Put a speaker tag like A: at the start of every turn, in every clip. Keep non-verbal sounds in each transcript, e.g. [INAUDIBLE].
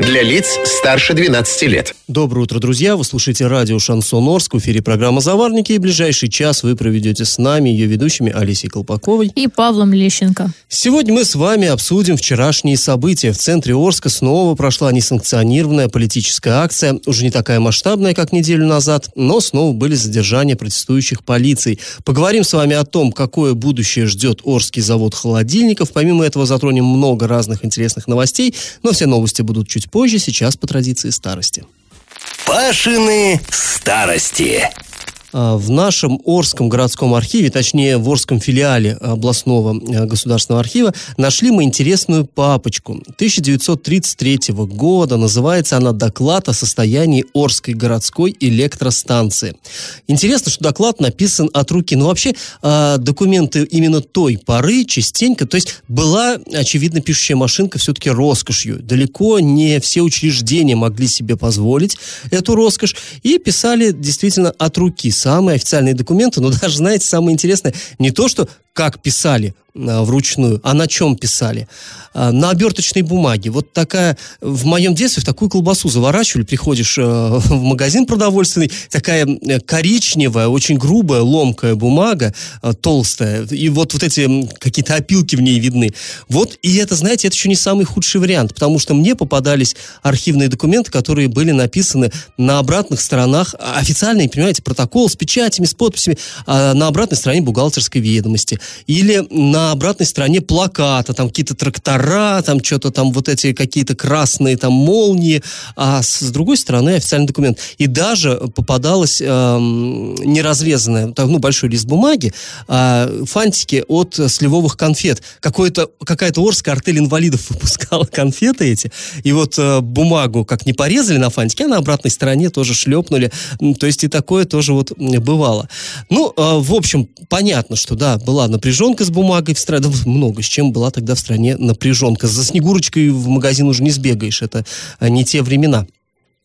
A: Для лиц старше 12 лет.
B: Доброе утро, друзья! Вы слушаете радио «Шансон Орск». В эфире программа «Заварники». И ближайший час вы проведете с нами, ее ведущими Алисей Колпаковой
C: и Павлом Лещенко.
B: Сегодня мы с вами обсудим вчерашние события. В центре Орска снова прошла несанкционированная политическая акция. Уже не такая масштабная, как неделю назад, но снова были задержания протестующих полицией. Поговорим с вами о том, какое будущее ждет Орский завод холодильников. Помимо этого затронем много разных интересных новостей, но все новости будут чуть позже, сейчас по традиции старости.
D: Пашины старости.
B: А, в нашем Орском городском архиве, точнее в Орском филиале областного э, государственного архива, нашли мы интересную папочку 1933 года. Называется она «Доклад о состоянии Орской городской электростанции». Интересно, что доклад написан от руки. Но вообще а, документы именно той поры частенько, то есть была, очевидно, пишущая машинка все-таки роскошью. Далеко не все учреждения могли себе позволить эту роскошь и писали действительно от руки самые официальные документы, но [LAUGHS] даже, знаете, самое интересное, не то, что как писали а, вручную, а на чем писали? А, на оберточной бумаге. Вот такая, в моем детстве в такую колбасу заворачивали, приходишь э, [LAUGHS] в магазин продовольственный, такая э, коричневая, очень грубая, ломкая бумага, э, толстая, и вот, вот эти какие-то опилки в ней видны. Вот, и это, знаете, это еще не самый худший вариант, потому что мне попадались архивные документы, которые были написаны на обратных сторонах, официальные, понимаете, протокол с печатями, с подписями, а на обратной стороне бухгалтерской ведомости или на обратной стороне плаката, там какие-то трактора, там что-то там вот эти какие-то красные там молнии, а с, другой стороны официальный документ. И даже попадалось э, неразрезанное, ну, большой лист бумаги, э, фантики от сливовых конфет. Какой-то, какая-то Орская артель инвалидов [LAUGHS] выпускала конфеты эти, и вот э, бумагу как не порезали на фантике, а на обратной стороне тоже шлепнули. То есть и такое тоже вот бывало. Ну, э, в общем, понятно, что да, была напряженка с бумагой в стране, да, много с чем была тогда в стране напряженка. За Снегурочкой в магазин уже не сбегаешь, это а, не те времена.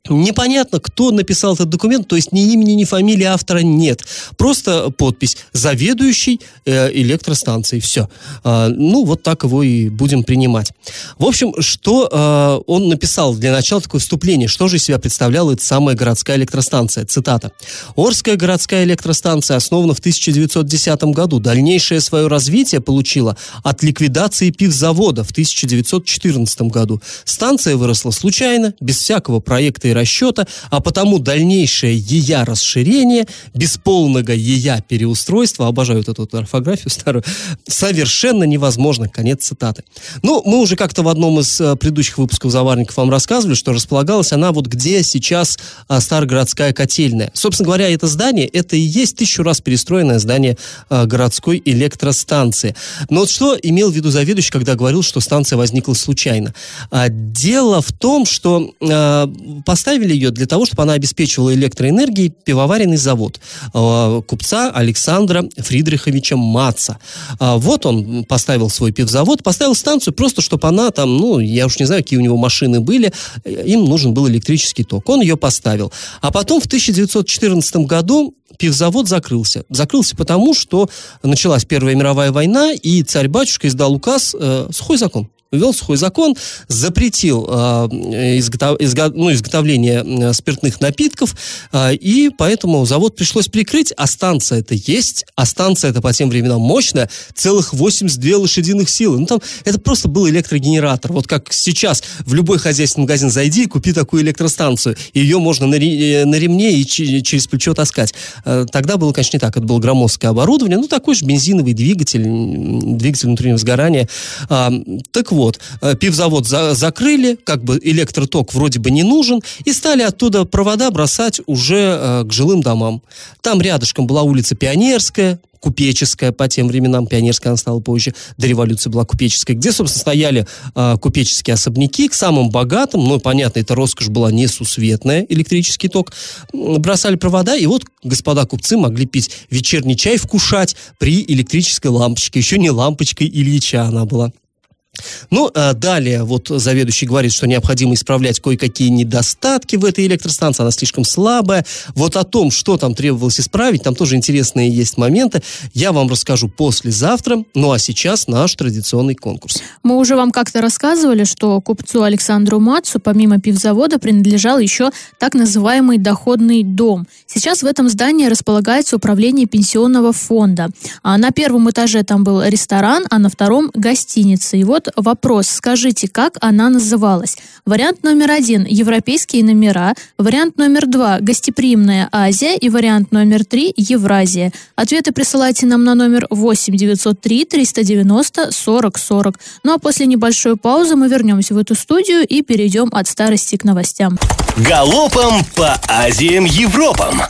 B: Непонятно, кто написал этот документ, то есть ни имени, ни фамилии автора нет. Просто подпись «Заведующий э, электростанцией». Все. Э, ну, вот так его и будем принимать. В общем, что э, он написал для начала такое вступление? Что же из себя представляла эта самая городская электростанция? Цитата. «Орская городская электростанция основана в 1910 году. Дальнейшее свое развитие получила от ликвидации пивзавода в 1914 году. Станция выросла случайно, без всякого проекта и расчета, а потому дальнейшее ее расширение без полного ее переустройства, обожаю вот эту орфографию старую, совершенно невозможно. Конец цитаты. Ну, мы уже как-то в одном из э, предыдущих выпусков «Заварников» вам рассказывали, что располагалась она вот где сейчас а, Старогородская котельная. Собственно говоря, это здание, это и есть тысячу раз перестроенное здание а, городской электростанции. Но вот что имел в виду заведующий, когда говорил, что станция возникла случайно? А, дело в том, что поставили ее для того, чтобы она обеспечивала электроэнергией пивоваренный завод э, купца Александра Фридриховича Маца. А, вот он поставил свой пивзавод, поставил станцию просто, чтобы она там, ну, я уж не знаю, какие у него машины были, им нужен был электрический ток. Он ее поставил. А потом в 1914 году пивзавод закрылся. Закрылся потому, что началась Первая мировая война, и царь-батюшка издал указ, э, сухой закон, ввел сухой закон, запретил э, ну, изготовление э, спиртных напитков, э, и поэтому завод пришлось прикрыть, а станция это есть, а станция это по тем временам мощная, целых 82 лошадиных силы. Ну, там это просто был электрогенератор. Вот как сейчас в любой хозяйственный магазин зайди и купи такую электростанцию. Ее можно на, ре, на ремне и через плечо таскать. Э, тогда было, конечно, не так. Это было громоздкое оборудование, ну, такой же бензиновый двигатель, двигатель внутреннего сгорания. Так вот, вот, э, пивзавод за, закрыли, как бы электроток вроде бы не нужен, и стали оттуда провода бросать уже э, к жилым домам. Там рядышком была улица Пионерская, купеческая по тем временам, пионерская она стала позже, до революции была купеческая, где, собственно, стояли э, купеческие особняки к самым богатым, ну, понятно, эта роскошь была несусветная, электрический ток, бросали провода, и вот господа купцы могли пить вечерний чай, вкушать при электрической лампочке, еще не лампочкой Ильича она была. Ну, а далее вот заведующий говорит, что необходимо исправлять кое-какие недостатки в этой электростанции, она слишком слабая. Вот о том, что там требовалось исправить, там тоже интересные есть моменты, я вам расскажу послезавтра. Ну, а сейчас наш традиционный конкурс.
C: Мы уже вам как-то рассказывали, что купцу Александру Мацу помимо пивзавода принадлежал еще так называемый доходный дом. Сейчас в этом здании располагается управление пенсионного фонда. А на первом этаже там был ресторан, а на втором гостиница. И вот вопрос, скажите, как она называлась? Вариант номер один – европейские номера, вариант номер два – гостеприимная Азия и вариант номер три – Евразия. Ответы присылайте нам на номер 8 903 390 40 40. Ну а после небольшой паузы мы вернемся в эту студию и перейдем от старости к новостям.
D: Галопом по Азиям Европам!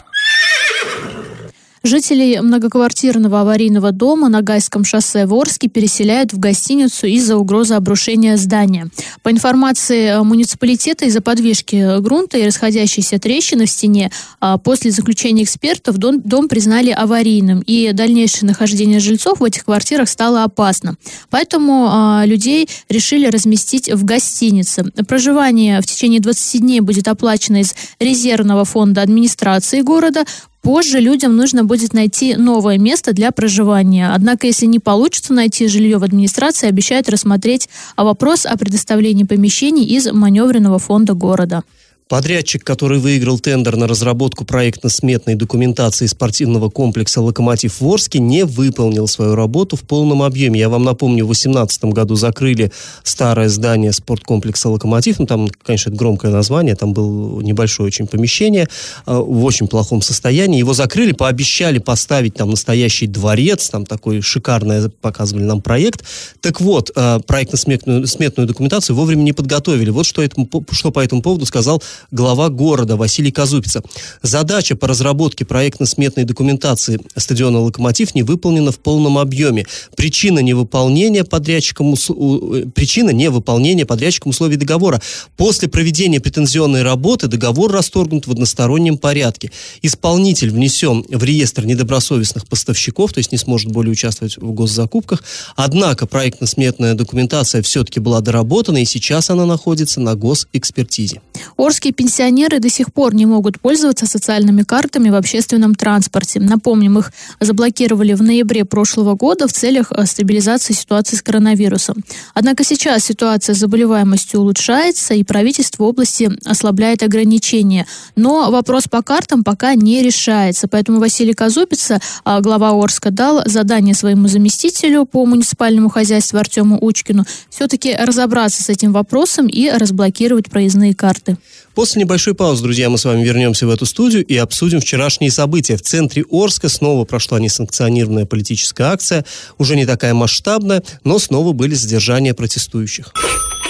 C: Жителей многоквартирного аварийного дома на Гайском шоссе в Орске переселяют в гостиницу из-за угрозы обрушения здания. По информации э, муниципалитета, из-за подвижки грунта и расходящейся трещины в стене, а после заключения экспертов дом, дом признали аварийным, и дальнейшее нахождение жильцов в этих квартирах стало опасно. Поэтому а, людей решили разместить в гостинице. Проживание в течение 20 дней будет оплачено из резервного фонда администрации города. Позже людям нужно будет найти новое место для проживания. Однако, если не получится найти жилье в администрации, обещают рассмотреть вопрос о предоставлении помещений из маневренного фонда города.
B: Подрядчик, который выиграл тендер на разработку проектно-сметной документации спортивного комплекса «Локомотив» в Орске, не выполнил свою работу в полном объеме. Я вам напомню, в 2018 году закрыли старое здание спорткомплекса «Локомотив». Ну, там, конечно, это громкое название, там было небольшое очень помещение э, в очень плохом состоянии. Его закрыли, пообещали поставить там настоящий дворец, там такой шикарный, показывали нам проект. Так вот, э, проектно-сметную сметную документацию вовремя не подготовили. Вот что, этому, что по этому поводу сказал глава города Василий Казупица. Задача по разработке проектно-сметной документации стадиона «Локомотив» не выполнена в полном объеме. Причина невыполнения подрядчиком, э, причина невыполнения подрядчиком условий договора. После проведения претензионной работы договор расторгнут в одностороннем порядке. Исполнитель внесен в реестр недобросовестных поставщиков, то есть не сможет более участвовать в госзакупках. Однако проектно-сметная документация все-таки была доработана, и сейчас она находится на госэкспертизе.
C: Орск Русские пенсионеры до сих пор не могут пользоваться социальными картами в общественном транспорте. Напомним, их заблокировали в ноябре прошлого года в целях э, стабилизации ситуации с коронавирусом. Однако сейчас ситуация с заболеваемостью улучшается, и правительство области ослабляет ограничения. Но вопрос по картам пока не решается. Поэтому Василий Казупица, а, глава Орска, дал задание своему заместителю по муниципальному хозяйству Артему Учкину все-таки разобраться с этим вопросом и разблокировать проездные карты.
B: После небольшой паузы, друзья, мы с вами вернемся в эту студию и обсудим вчерашние события. В центре Орска снова прошла несанкционированная политическая акция, уже не такая масштабная, но снова были задержания протестующих.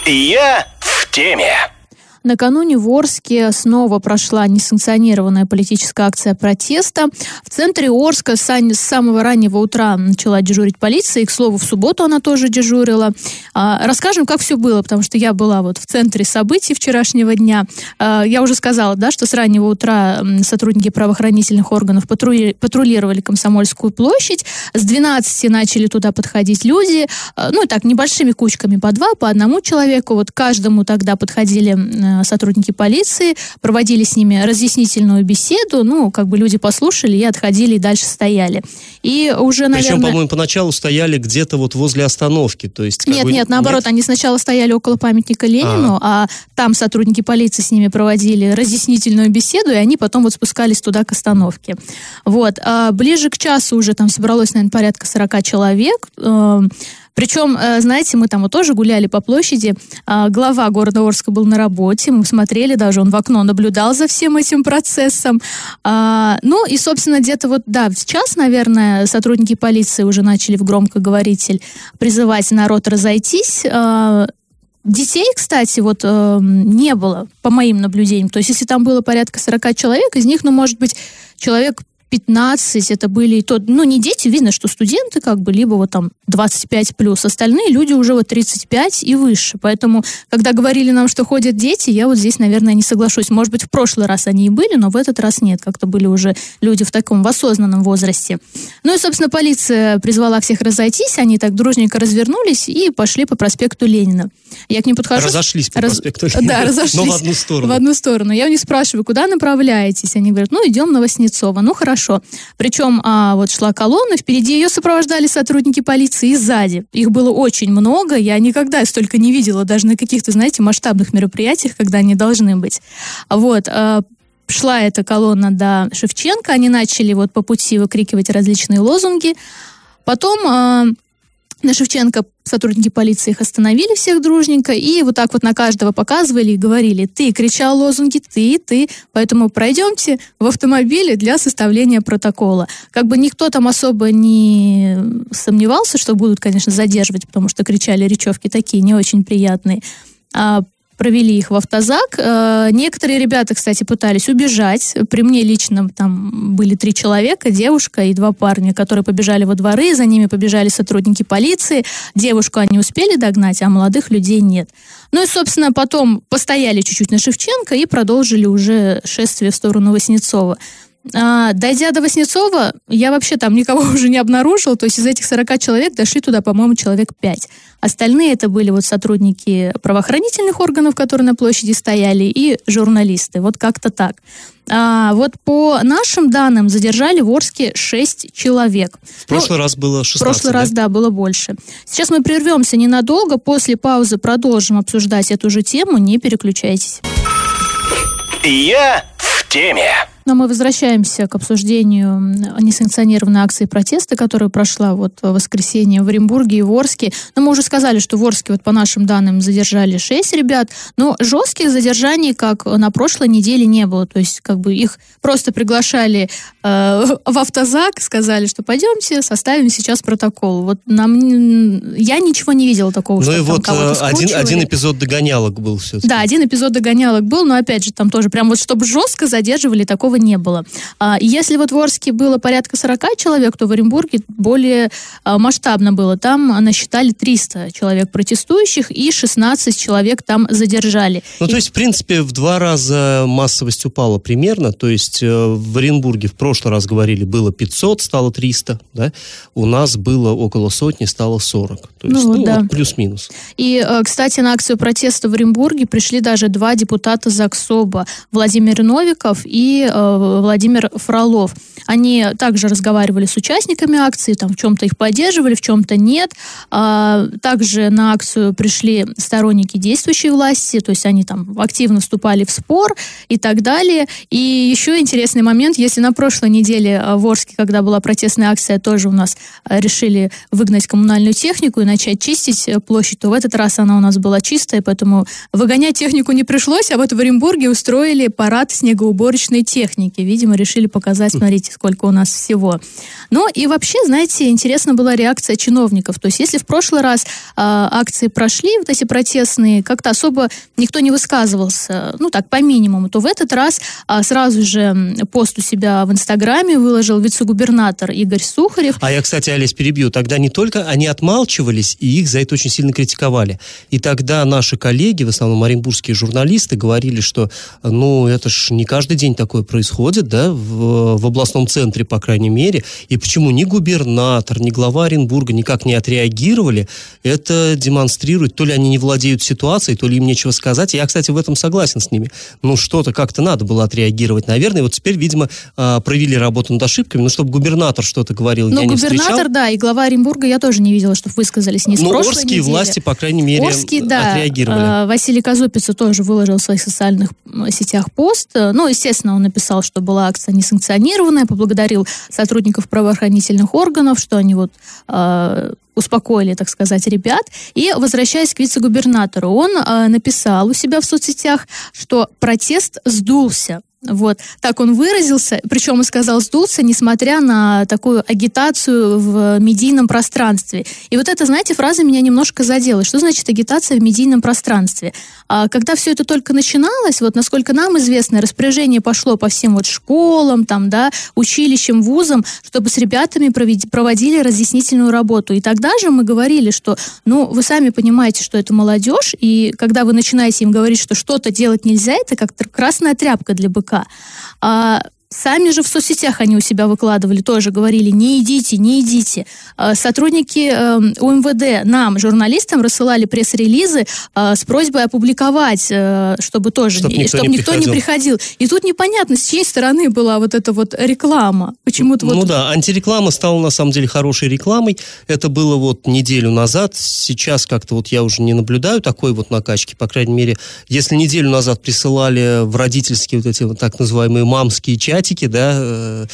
D: Я в теме.
C: Накануне в Орске снова прошла несанкционированная политическая акция протеста. В центре Орска с самого раннего утра начала дежурить полиция. И, к слову, в субботу она тоже дежурила. А, расскажем, как все было, потому что я была вот в центре событий вчерашнего дня. А, я уже сказала, да, что с раннего утра сотрудники правоохранительных органов патрулировали Комсомольскую площадь. С 12 начали туда подходить люди. А, ну, и так, небольшими кучками по два, по одному человеку. Вот каждому тогда подходили сотрудники полиции, проводили с ними разъяснительную беседу, ну, как бы люди послушали и отходили, и дальше стояли. И уже, наверное...
B: Причем, по-моему, поначалу стояли где-то вот возле остановки, то есть...
C: Нет, бы... нет, наоборот, нет? они сначала стояли около памятника Ленину, а. а там сотрудники полиции с ними проводили разъяснительную беседу, и они потом вот спускались туда к остановке. Вот. А ближе к часу уже там собралось, наверное, порядка 40 человек. Причем, э, знаете, мы там вот тоже гуляли по площади. А, глава города Орска был на работе. Мы смотрели, даже он в окно наблюдал за всем этим процессом. А, ну и, собственно, где-то вот, да, сейчас, наверное, сотрудники полиции уже начали в громкоговоритель призывать народ разойтись. А, детей, кстати, вот э, не было, по моим наблюдениям. То есть, если там было порядка 40 человек, из них, ну, может быть, человек 15, это были то, ну, не дети, видно, что студенты как бы, либо вот там 25 плюс. Остальные люди уже вот 35 и выше. Поэтому, когда говорили нам, что ходят дети, я вот здесь, наверное, не соглашусь. Может быть, в прошлый раз они и были, но в этот раз нет. Как-то были уже люди в таком, в осознанном возрасте. Ну и, собственно, полиция призвала всех разойтись. Они так дружненько развернулись и пошли по проспекту Ленина. Я к ним подхожу.
B: Разошлись по Раз... проспекту [LAUGHS] Ленина.
C: Да, разошлись. Но
B: в одну сторону.
C: В одну сторону. Я у них спрашиваю, куда направляетесь? Они говорят, ну, идем на Васнецова. Ну, хорошо. Причем а, вот шла колонна, впереди ее сопровождали сотрудники полиции и сзади. Их было очень много, я никогда столько не видела, даже на каких-то, знаете, масштабных мероприятиях, когда они должны быть. Вот, а, шла эта колонна до Шевченко, они начали вот по пути выкрикивать различные лозунги. Потом а, на Шевченко сотрудники полиции их остановили всех дружненько и вот так вот на каждого показывали и говорили, ты кричал лозунги, ты, ты, поэтому пройдемте в автомобиле для составления протокола. Как бы никто там особо не сомневался, что будут, конечно, задерживать, потому что кричали речевки такие не очень приятные. А провели их в автозак. Э, некоторые ребята, кстати, пытались убежать. При мне лично там были три человека, девушка и два парня, которые побежали во дворы, за ними побежали сотрудники полиции. Девушку они успели догнать, а молодых людей нет. Ну и, собственно, потом постояли чуть-чуть на Шевченко и продолжили уже шествие в сторону Васнецова. А, дойдя до Васнецова, я вообще там никого [LAUGHS] уже не обнаружил. То есть из этих 40 человек дошли туда, по-моему, человек 5. Остальные это были вот сотрудники правоохранительных органов, которые на площади стояли, и журналисты. Вот как-то так. А, вот по нашим данным задержали в Орске 6 человек.
B: В прошлый ну, раз было 16,
C: В прошлый да? раз, да, было больше. Сейчас мы прервемся ненадолго. После паузы продолжим обсуждать эту же тему. Не переключайтесь.
D: Я в теме.
C: Но мы возвращаемся к обсуждению несанкционированной акции протеста, которая прошла вот в воскресенье в Оренбурге и в Орске. Но мы уже сказали, что в Орске, вот по нашим данным, задержали 6 ребят, но жестких задержаний, как на прошлой неделе, не было. То есть, как бы их просто приглашали э, [LAUGHS] в автозак, сказали, что пойдемте, составим сейчас протокол. Вот нам я ничего не видела такого, ну
B: что и вот э, один, один эпизод догонялок был все-таки.
C: Да, один эпизод догонялок был, но опять же, там тоже прям вот, чтобы жестко задерживали, такого такого не было. А, если вот в Орске было порядка 40 человек, то в Оренбурге более а, масштабно было. Там насчитали 300 человек протестующих и 16 человек там задержали.
B: Ну, и... то есть, в принципе, в два раза массовость упала примерно. То есть э, в Оренбурге в прошлый раз говорили, было 500, стало 300, да? У нас было около сотни, стало 40. То есть, ну, ну да. вот плюс-минус.
C: И, э, кстати, на акцию протеста в Оренбурге пришли даже два депутата ЗАГСОБа. Владимир Новиков и э, Владимир Фролов. Они также разговаривали с участниками акции, там в чем-то их поддерживали, в чем-то нет. А, также на акцию пришли сторонники действующей власти, то есть они там активно вступали в спор и так далее. И еще интересный момент, если на прошлой неделе в Орске, когда была протестная акция, тоже у нас а, решили выгнать коммунальную технику и начать чистить э, площадь, то в этот раз она у нас была чистая, поэтому выгонять технику не пришлось, а вот в Оренбурге устроили парад снегоуборочной техники техники. Видимо, решили показать, смотрите, сколько у нас всего. Ну и вообще, знаете, интересна была реакция чиновников. То есть если в прошлый раз э, акции прошли, вот эти протестные, как-то особо никто не высказывался, ну так, по минимуму, то в этот раз э, сразу же пост у себя в Инстаграме выложил вице-губернатор Игорь Сухарев.
B: А я, кстати, Олесь, перебью. Тогда не только они отмалчивались, и их за это очень сильно критиковали. И тогда наши коллеги, в основном оренбургские журналисты, говорили, что, ну, это ж не каждый день такое происходит происходит, да, в, в областном центре, по крайней мере, и почему ни губернатор, ни глава Оренбурга никак не отреагировали, это демонстрирует, то ли они не владеют ситуацией, то ли им нечего сказать. Я, кстати, в этом согласен с ними. Ну, что-то как-то надо было отреагировать, наверное. Вот теперь, видимо, а, провели работу над ошибками, но чтобы губернатор что-то говорил,
C: но
B: я
C: не встречал. губернатор, да, и глава Оренбурга я тоже не видела, чтобы высказались не с
B: Но
C: прошлой
B: Орские
C: недели.
B: власти, по крайней мере,
C: Орские, да,
B: отреагировали.
C: А, Василий Казупица тоже выложил в своих социальных сетях пост. Ну, естественно, он написал написал, что была акция несанкционированная, поблагодарил сотрудников правоохранительных органов, что они вот э, успокоили, так сказать, ребят. И возвращаясь к вице-губернатору, он э, написал у себя в соцсетях, что протест сдулся. Вот, так он выразился, причем он сказал сдулся, несмотря на такую агитацию в медийном пространстве. И вот эта, знаете, фраза меня немножко задела. Что значит агитация в медийном пространстве? А, когда все это только начиналось, вот насколько нам известно, распоряжение пошло по всем вот школам, там, да, училищам, вузам, чтобы с ребятами проводили разъяснительную работу. И тогда же мы говорили, что, ну, вы сами понимаете, что это молодежь, и когда вы начинаете им говорить, что что-то делать нельзя, это как красная тряпка для быка. А Сами же в соцсетях они у себя выкладывали, тоже говорили, не идите, не идите. А, сотрудники эм, УМВД нам, журналистам, рассылали пресс-релизы а, с просьбой опубликовать, э, чтобы тоже,
B: чтобы никто,
C: чтобы
B: не,
C: никто
B: приходил.
C: не приходил. И тут непонятно, с чьей стороны была вот эта вот реклама. Почему-то
B: ну
C: вот...
B: да, антиреклама стала на самом деле хорошей рекламой. Это было вот неделю назад. Сейчас как-то вот я уже не наблюдаю такой вот накачки. По крайней мере, если неделю назад присылали в родительские вот эти вот так называемые мамские чаты, чатики, да, э,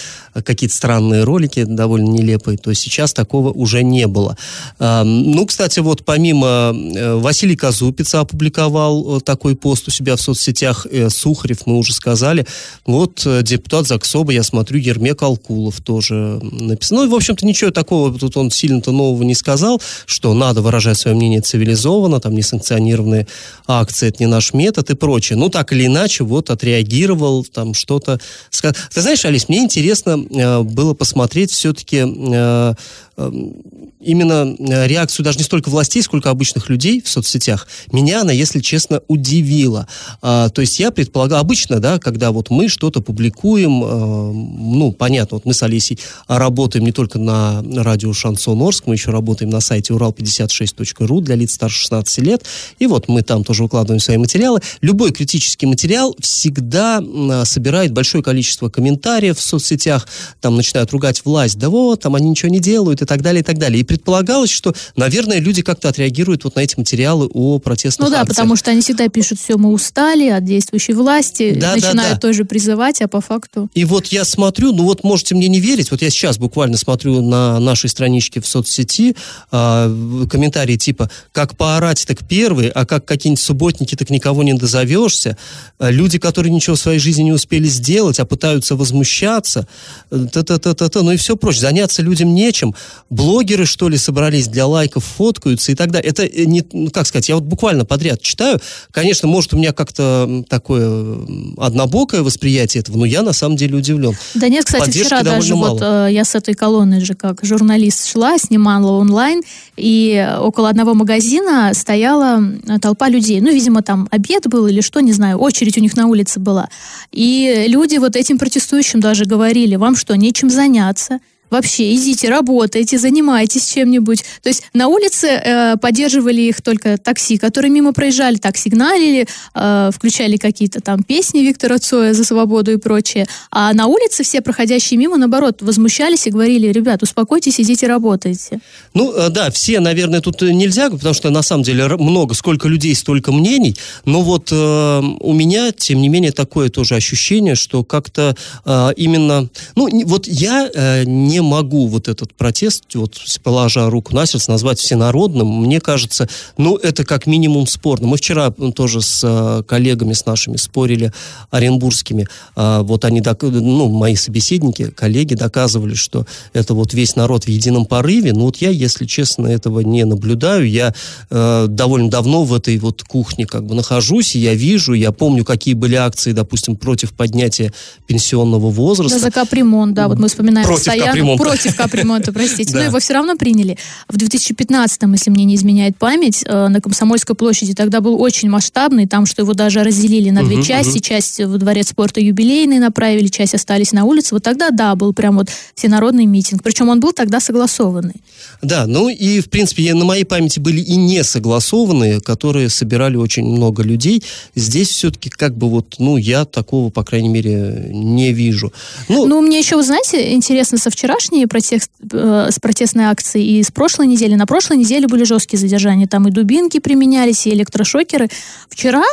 B: какие-то странные ролики довольно нелепые, то сейчас такого уже не было. Ну, кстати, вот помимо э, Василий Казупица опубликовал э, такой пост у себя в соцсетях, Сухарев, мы уже сказали, вот депутат Заксоба, я смотрю, Ермек Алкулов тоже написал. Ну, в общем-то, ничего такого тут он сильно-то нового не сказал, что надо выражать свое мнение цивилизованно, там несанкционированные акции, это не наш метод и прочее. Ну, так или иначе, вот отреагировал, там что-то сказал. Ты знаешь, Алис, мне интересно э, было посмотреть все-таки э, именно э, реакцию даже не столько властей, сколько обычных людей в соцсетях, меня она, если честно, удивила. А, то есть я предполагал, обычно, да, когда вот мы что-то публикуем, а, ну, понятно, вот мы с Олесей работаем не только на радио Шансон Орск, мы еще работаем на сайте урал56.ру для лиц старше 16 лет, и вот мы там тоже выкладываем свои материалы. Любой критический материал всегда а, собирает большое количество комментариев в соцсетях, там начинают ругать власть, да вот, там они ничего не делают, и так далее, и так далее. И предполагалось, что, наверное, люди как-то отреагируют вот на эти материалы о протестных
C: Ну да,
B: акциях.
C: потому что они всегда пишут, все, мы устали от действующей власти,
B: да,
C: начинают
B: да, да.
C: тоже призывать, а по факту...
B: И вот я смотрю, ну вот можете мне не верить, вот я сейчас буквально смотрю на нашей страничке в соцсети э, комментарии типа «как поорать, так первый, а как какие-нибудь субботники, так никого не дозовешься», э, люди, которые ничего в своей жизни не успели сделать, а пытаются возмущаться, э, та-та-та-та-та, ну и все прочее, заняться людям нечем, блогеры, что ли, собрались для лайков, фоткаются и так далее. Это не, ну, как сказать, я вот буквально подряд читаю. Конечно, может, у меня как-то такое однобокое восприятие этого, но я на самом деле удивлен.
C: Да нет, кстати,
B: Поддержки
C: вчера даже
B: мало.
C: вот э, я с этой колонной же как журналист шла, снимала онлайн, и около одного магазина стояла э, толпа людей. Ну, видимо, там обед был или что, не знаю, очередь у них на улице была. И люди вот этим протестующим даже говорили, вам что, нечем заняться? Вообще идите, работайте, занимайтесь чем-нибудь. То есть на улице э, поддерживали их только такси, которые мимо проезжали, так сигналили, э, включали какие-то там песни Виктора Цоя за свободу и прочее. А на улице все проходящие мимо, наоборот, возмущались и говорили, ребят, успокойтесь, идите, работайте.
B: Ну, э, да, все, наверное, тут нельзя, потому что на самом деле много, сколько людей, столько мнений, но вот э, у меня, тем не менее, такое тоже ощущение, что как-то э, именно, ну, вот я э, не могу вот этот протест, вот положа руку на сердце, назвать всенародным. Мне кажется, ну, это как минимум спорно. Мы вчера тоже с э, коллегами, с нашими спорили, оренбургскими. Э, вот они, ну, мои собеседники, коллеги доказывали, что это вот весь народ в едином порыве. Ну, вот я, если честно, этого не наблюдаю. Я э, довольно давно в этой вот кухне как бы нахожусь, и я вижу, я помню, какие были акции, допустим, против поднятия пенсионного возраста.
C: Да, за капремонт, да, вот мы вспоминаем
B: против
C: постоянно.
B: Капремонта.
C: Против [LAUGHS] капремонта, простите. Но его все равно приняли. В 2015-м, если мне не изменяет память, э, на Комсомольской площади тогда был очень масштабный, там, что его даже разделили на две части, часть в Дворец спорта юбилейный направили, часть остались на улице. Вот тогда, да, был прям вот всенародный митинг. Причем он был тогда согласованный.
B: Да, ну и, в принципе, на моей памяти были и не согласованные, которые собирали очень много людей. Здесь все-таки как бы вот, ну, я такого, по крайней мере, не вижу. Ну,
C: Ну, мне еще, вы знаете, интересно, со вчерашней протест, э, с протестной акции и с прошлой недели. На прошлой неделе были жесткие задержания. Там и дубинки применялись, и электрошокеры. Вчера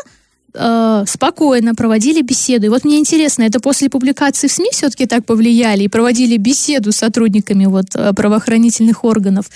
C: э, спокойно проводили беседу. И вот мне интересно, это после публикации в СМИ все-таки так повлияли и проводили беседу с сотрудниками вот, э, правоохранительных органов?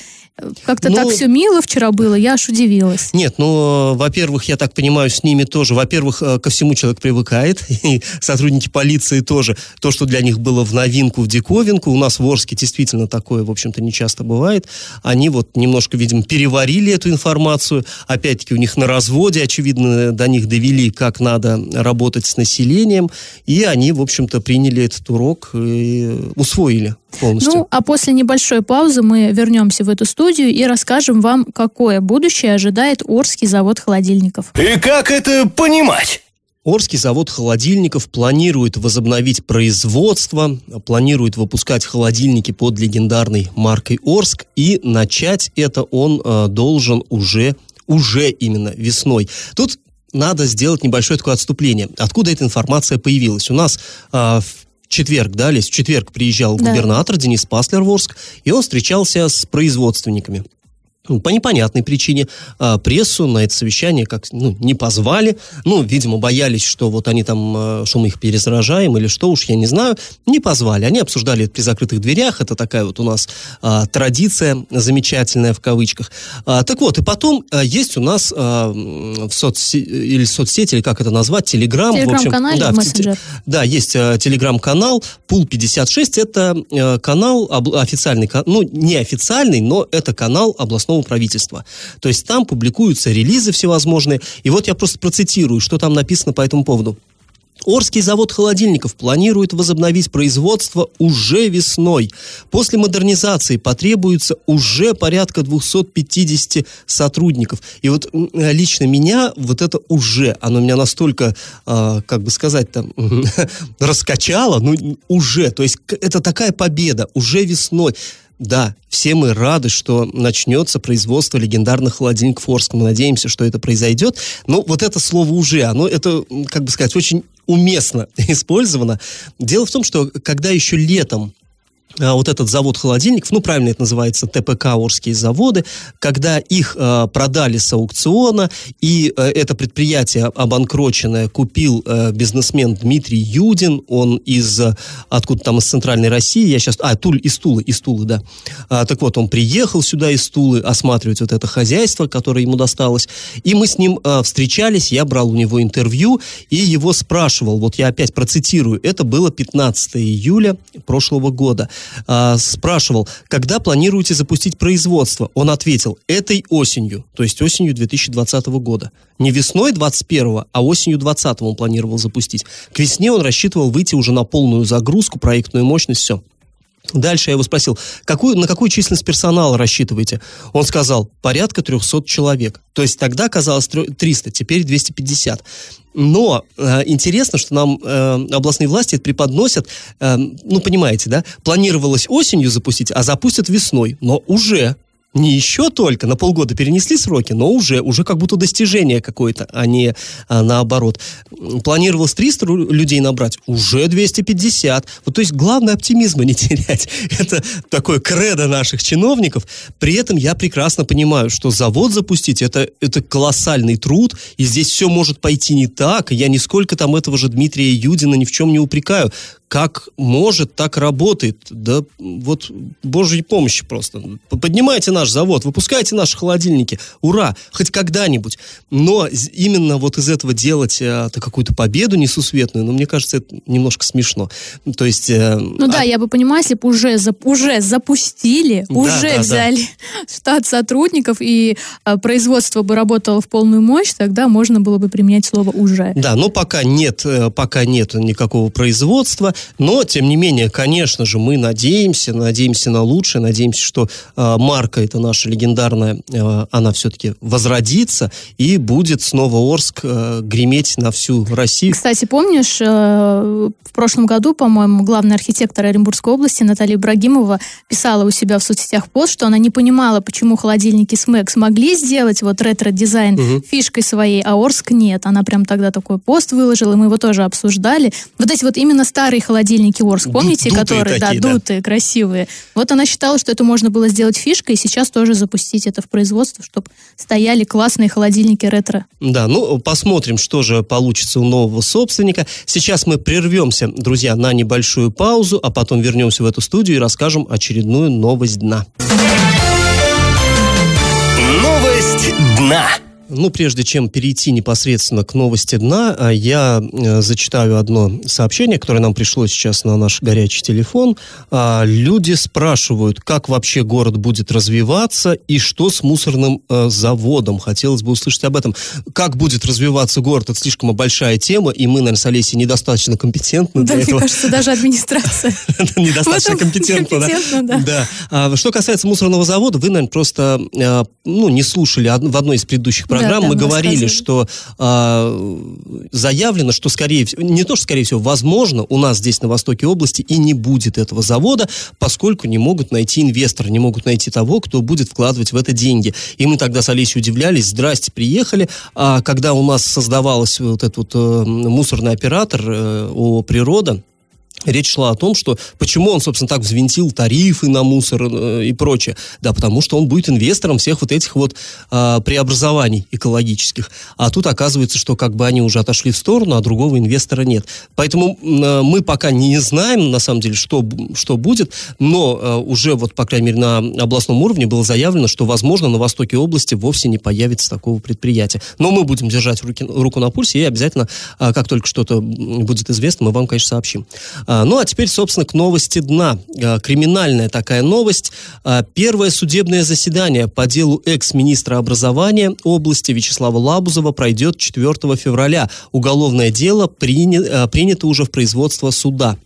C: Как-то ну, так все мило вчера было, я аж удивилась.
B: Нет, ну, во-первых, я так понимаю, с ними тоже, во-первых, э, ко всему человек привыкает, [LAUGHS] и сотрудники полиции тоже. То, что для них было в новинку, в диковинку, у нас в Орске действительно такое, в общем-то, не часто бывает. Они вот немножко, видимо, переварили эту информацию. Опять-таки, у них на разводе, очевидно, до них довели, как надо работать с населением, и они, в общем-то, приняли этот урок и усвоили полностью.
C: Ну, а после небольшой паузы мы вернемся в эту студию и расскажем вам, какое будущее ожидает Орский завод холодильников.
D: И как это понимать?
B: Орский завод холодильников планирует возобновить производство, планирует выпускать холодильники под легендарной маркой Орск, и начать это он э, должен уже, уже именно весной. Тут надо сделать небольшое такое отступление. Откуда эта информация появилась? У нас э, в четверг, да, Лесь, в четверг приезжал да. губернатор Денис Паслер в Орск, и он встречался с производственниками. Ну, по непонятной причине а, прессу на это совещание как ну, не позвали. Ну, видимо, боялись, что вот они там, а, что мы их перезаражаем или что уж, я не знаю. Не позвали. Они обсуждали это при закрытых дверях. Это такая вот у нас а, традиция замечательная в кавычках. А, так вот, и потом а, есть у нас а, в соцсети, или соцсети, или как это назвать, Телеграм.
C: Телеграм-канал
B: да,
C: мессенджер.
B: Да, есть а, Телеграм-канал Пул 56. Это а, канал об, официальный, ну, не официальный, но это канал областного областного правительства. То есть там публикуются релизы всевозможные. И вот я просто процитирую, что там написано по этому поводу. Орский завод холодильников планирует возобновить производство уже весной. После модернизации потребуется уже порядка 250 сотрудников. И вот лично меня вот это уже, оно меня настолько, э, как бы сказать, там, [LAUGHS] раскачало, ну, уже. То есть это такая победа, уже весной. Да, все мы рады, что начнется производство легендарных холодильников Орска. Мы надеемся, что это произойдет. Но вот это слово «уже», оно, это, как бы сказать, очень уместно [LAUGHS] использовано. Дело в том, что когда еще летом вот этот завод холодильников, ну, правильно это называется, ТПК Орские заводы, когда их э, продали с аукциона, и э, это предприятие обанкроченное купил э, бизнесмен Дмитрий Юдин, он из, откуда там, из Центральной России, я сейчас, а, Туль, из Тулы, из Тулы, да. А, так вот, он приехал сюда из Тулы осматривать вот это хозяйство, которое ему досталось, и мы с ним э, встречались, я брал у него интервью, и его спрашивал, вот я опять процитирую, это было 15 июля прошлого года – э, спрашивал, когда планируете запустить производство? Он ответил, этой осенью, то есть осенью 2020 года. Не весной 21 а осенью 20 он планировал запустить. К весне он рассчитывал выйти уже на полную загрузку, проектную мощность, все. Дальше я его спросил, какую, на какую численность персонала рассчитываете? Он сказал, порядка 300 человек. То есть тогда казалось 300, теперь 250. Но э, интересно, что нам э, областные власти это преподносят, э, ну, понимаете, да, планировалось осенью запустить, а запустят весной, но уже не еще только, на полгода перенесли сроки, но уже, уже как будто достижение какое-то, а не а, наоборот. Планировалось 300 людей набрать, уже 250. Вот, то есть главное оптимизма [LAUGHS] не терять. Это такое кредо наших чиновников. При этом я прекрасно понимаю, что завод запустить это, это колоссальный труд, и здесь все может пойти не так. Я нисколько там этого же Дмитрия Юдина ни в чем не упрекаю как может, так работает. Да вот божьей помощи просто. Поднимайте наш завод, выпускайте наши холодильники. Ура! Хоть когда-нибудь. Но именно вот из этого делать э, какую-то победу несусветную, ну, мне кажется, это немножко смешно. То есть... Э,
C: ну да, а... я бы понимала, если бы уже, зап уже запустили, да, уже да, взяли да. [LAUGHS] штат сотрудников, и э, производство бы работало в полную мощь, тогда можно было бы применять слово «уже».
B: Да, но пока нет, э, пока нет никакого производства, но, тем не менее, конечно же, мы надеемся, надеемся на лучшее, надеемся, что э, марка эта наша легендарная, э, она все-таки возродится и будет снова Орск э, греметь на всю Россию.
C: Кстати, помнишь, э, в прошлом году, по-моему, главный архитектор Оренбургской области Наталья Ибрагимова писала у себя в соцсетях пост, что она не понимала, почему холодильники Smeg смогли сделать вот ретро-дизайн угу. фишкой своей, а Орск нет. Она прям тогда такой пост выложила, и мы его тоже обсуждали. Вот эти вот именно старые холодильники холодильники Орск, помните,
B: Дутые
C: которые,
B: такие,
C: да,
B: да.
C: дутые, красивые. Вот она считала, что это можно было сделать фишкой, и сейчас тоже запустить это в производство, чтобы стояли классные холодильники ретро.
B: Да, ну, посмотрим, что же получится у нового собственника. Сейчас мы прервемся, друзья, на небольшую паузу, а потом вернемся в эту студию и расскажем очередную новость дна.
D: Новость дна.
B: Ну, прежде чем перейти непосредственно к новости дна, а, я э, зачитаю одно сообщение, которое нам пришло сейчас на наш горячий телефон. А, Люди спрашивают, как вообще город будет развиваться и что с мусорным э, заводом. Хотелось бы услышать об этом. Как будет развиваться город, это слишком большая тема, и мы, наверное, с Олесей недостаточно компетентны
C: Да,
B: для
C: мне
B: этого.
C: кажется, даже администрация. [LAUGHS]
B: Недостаточно
C: компетентна, да.
B: Да. А, что касается мусорного завода, вы, наверное, просто ну, не слушали в одной из предыдущих программ.
C: Да,
B: мы говорили, что а, заявлено, что, скорее всего, не то, что, скорее всего, возможно, у нас здесь на востоке области и не будет этого завода, поскольку не могут найти инвестора, не могут найти того, кто будет вкладывать в это деньги. И мы тогда с Олесей удивлялись, здрасте, приехали, а когда у нас создавалась вот этот вот, э, мусорный оператор э, ООО «Природа», Речь шла о том, что почему он, собственно, так взвинтил тарифы на мусор э, и прочее. Да, потому что он будет инвестором всех вот этих вот а, преобразований экологических. А тут оказывается, что как бы они уже отошли в сторону, а другого инвестора нет. Поэтому э, мы пока не знаем, на самом деле, что, что будет, но э, уже вот, по крайней мере, на областном уровне было заявлено, что, возможно, на востоке области вовсе не появится такого предприятия. Но мы будем держать руки, руку на пульсе и обязательно, а, как только что-то будет известно, мы вам, конечно, сообщим. А, Ну, а теперь, собственно, к новости дна. А, Криминальная такая новость. А, Первое судебное заседание по делу экс-министра образования области Вячеслава Лабузова пройдет 4 февраля. Уголовное дело приня- принято уже в производство суда.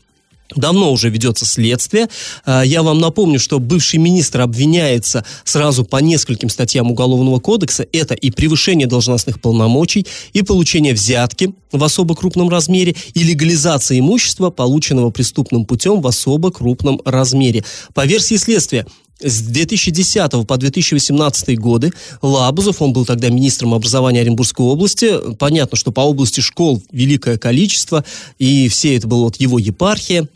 B: Давно уже ведется следствие. А, Я вам напомню, что бывший министр обвиняется сразу по нескольким статьям Уголовного кодекса. Это и превышение должностных полномочий, и получение взятки в особо крупном размере, и легализация имущества, полученного преступным путем в особо крупном размере. По версии следствия, с 2010 по 2018 годы Лабузов, он был тогда министром образования Оренбургской области. Понятно, что по области школ великое количество, и все это было вот его епархия.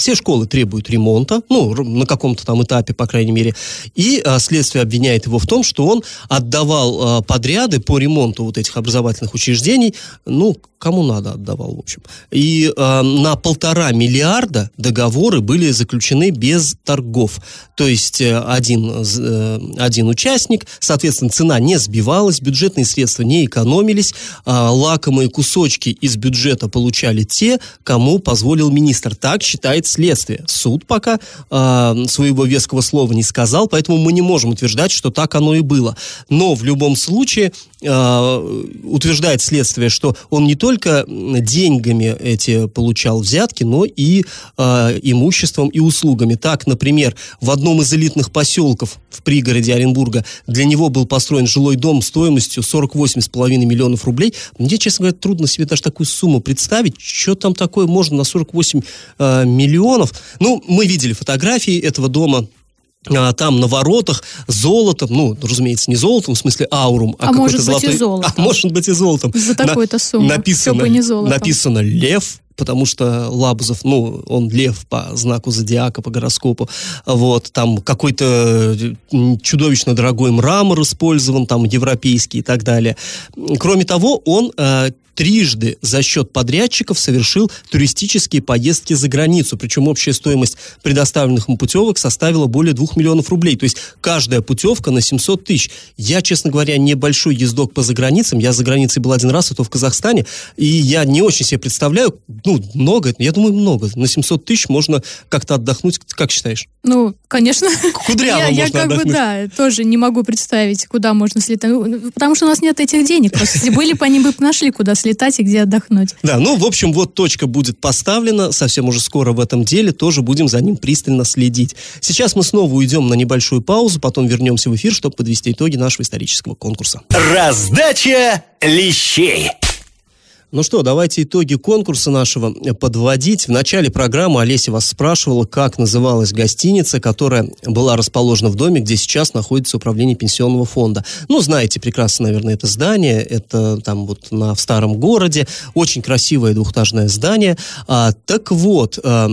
B: Все школы требуют ремонта, ну, на каком-то там этапе, по крайней мере. И а, следствие обвиняет его в том, что он отдавал а, подряды по ремонту вот этих образовательных учреждений, ну, кому надо отдавал, в общем. И а, на полтора миллиарда договоры были заключены без торгов. То есть э, один, э, один участник, соответственно, цена не сбивалась, бюджетные средства не экономились, а, лакомые кусочки из бюджета получали те, кому позволил министр. Так считает следствие. Суд пока а, своего веского слова не сказал, поэтому мы не можем утверждать, что так оно и было. Но в любом случае а, утверждает следствие, что он не только деньгами эти получал взятки, но и а, имуществом и услугами. Так, например, в одном из элитных поселков в пригороде Оренбурга для него был построен жилой дом стоимостью 48,5 миллионов рублей. Мне, честно говоря, трудно себе даже такую сумму представить. Что там такое можно на 48 а, миллионов? Ну, мы видели фотографии этого дома. А, там на воротах золотом, ну, разумеется, не золотом, в смысле аурум, а,
C: А
B: какой-то
C: может быть, и золотом.
B: А может быть и золотом.
C: За такую-то сумму.
B: Написано,
C: не золотом.
B: написано «Лев», потому что Лабузов, ну, он лев по знаку зодиака, по гороскопу. Вот, там какой-то м, чудовищно дорогой мрамор использован, там европейский и так далее. Кроме того, он э, трижды за счет подрядчиков совершил туристические поездки за границу. Причем общая стоимость предоставленных ему путевок составила более 2 миллионов рублей. То есть каждая путевка на 700 тысяч. Я, честно говоря, небольшой ездок по заграницам. Я за границей был один раз, и то в Казахстане. И я не очень себе представляю, ну, много, я думаю, много. На 700 тысяч можно как-то отдохнуть. Как считаешь?
C: Ну, конечно.
B: Кудряво
C: я, я
B: можно
C: как бы,
B: отдохнуть.
C: да, тоже не могу представить, куда можно слетать. Ну, Потому что у нас нет этих денег. Просто если были бы, они бы нашли, куда слетать и где отдохнуть.
B: Да, ну, в общем, вот точка будет поставлена совсем уже скоро в этом деле, тоже будем за ним пристально следить. Сейчас мы снова уйдем на небольшую паузу, потом вернемся в эфир, чтобы подвести итоги нашего исторического конкурса.
D: Раздача лещей.
B: Ну что, давайте итоги конкурса нашего подводить. В начале программы Олеся вас спрашивала, как называлась гостиница, которая была расположена в доме, где сейчас находится управление пенсионного фонда. Ну, знаете прекрасно, наверное, это здание. Это там вот на, в старом городе. Очень красивое двухэтажное здание. А, так вот, а,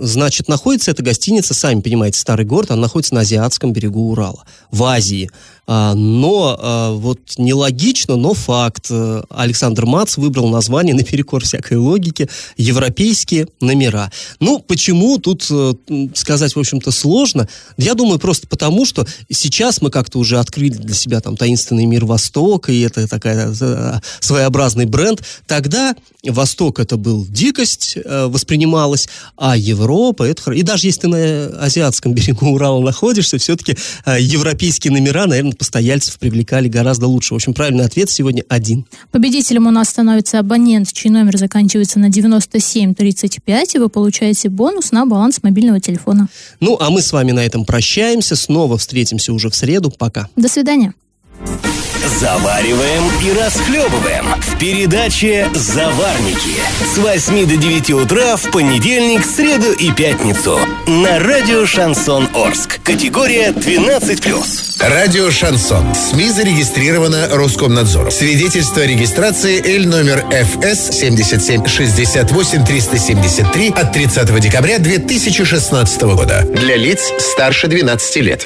B: значит, находится эта гостиница, сами понимаете, старый город, она находится на азиатском берегу Урала, в Азии. А, но а, вот нелогично, но факт. Александр Мац выбрал название наперекор всякой логике «Европейские номера». Ну, почему, тут э, сказать, в общем-то, сложно. Я думаю, просто потому, что сейчас мы как-то уже открыли для себя там таинственный мир Востока, и это такая э, своеобразный бренд. Тогда Восток это был дикость, э, воспринималась, а Европа это... И даже если ты на азиатском [LAUGHS] берегу Урала находишься, все-таки европейские номера, наверное, постояльцев привлекали гораздо лучше. В общем, правильный ответ сегодня один.
C: Победителем у нас становится абонент, чей номер заканчивается на 9735, и вы получаете бонус на баланс мобильного телефона.
B: Ну, а мы с вами на этом прощаемся. Снова встретимся уже в среду. Пока.
C: До свидания.
D: Завариваем и расхлебываем в передаче «Заварники» с 8 до 9 утра в понедельник, среду и пятницу на радио «Шансон Орск». Категория 12+.
A: Радио «Шансон». СМИ зарегистрировано Роскомнадзором. Свидетельство о регистрации Л номер ФС 77 68 373 от 30 декабря 2016 года. Для лиц старше 12 лет.